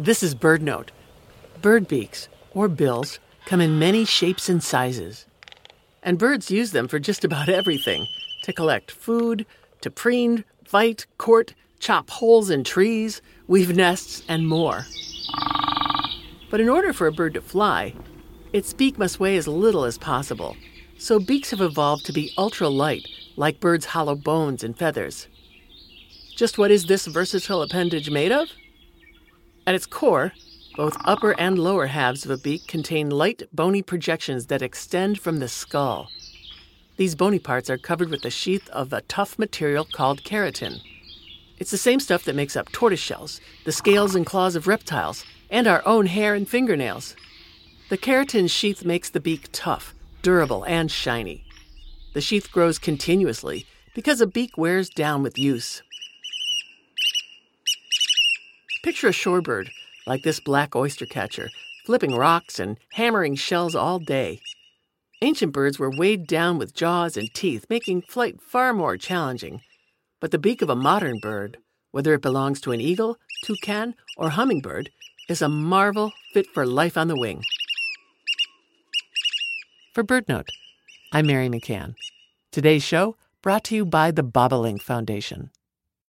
This is BirdNote. Bird beaks, or bills, come in many shapes and sizes. And birds use them for just about everything to collect food, to preen, fight, court, chop holes in trees, weave nests, and more. But in order for a bird to fly, its beak must weigh as little as possible. So beaks have evolved to be ultra light, like birds' hollow bones and feathers. Just what is this versatile appendage made of? At its core, both upper and lower halves of a beak contain light, bony projections that extend from the skull. These bony parts are covered with a sheath of a tough material called keratin. It's the same stuff that makes up tortoise shells, the scales and claws of reptiles, and our own hair and fingernails. The keratin sheath makes the beak tough, durable, and shiny. The sheath grows continuously because a beak wears down with use. Picture a shorebird, like this black oyster catcher, flipping rocks and hammering shells all day. Ancient birds were weighed down with jaws and teeth, making flight far more challenging. But the beak of a modern bird, whether it belongs to an eagle, toucan, or hummingbird, is a marvel fit for life on the wing. For BirdNote, I'm Mary McCann. Today's show brought to you by the Bobolink Foundation.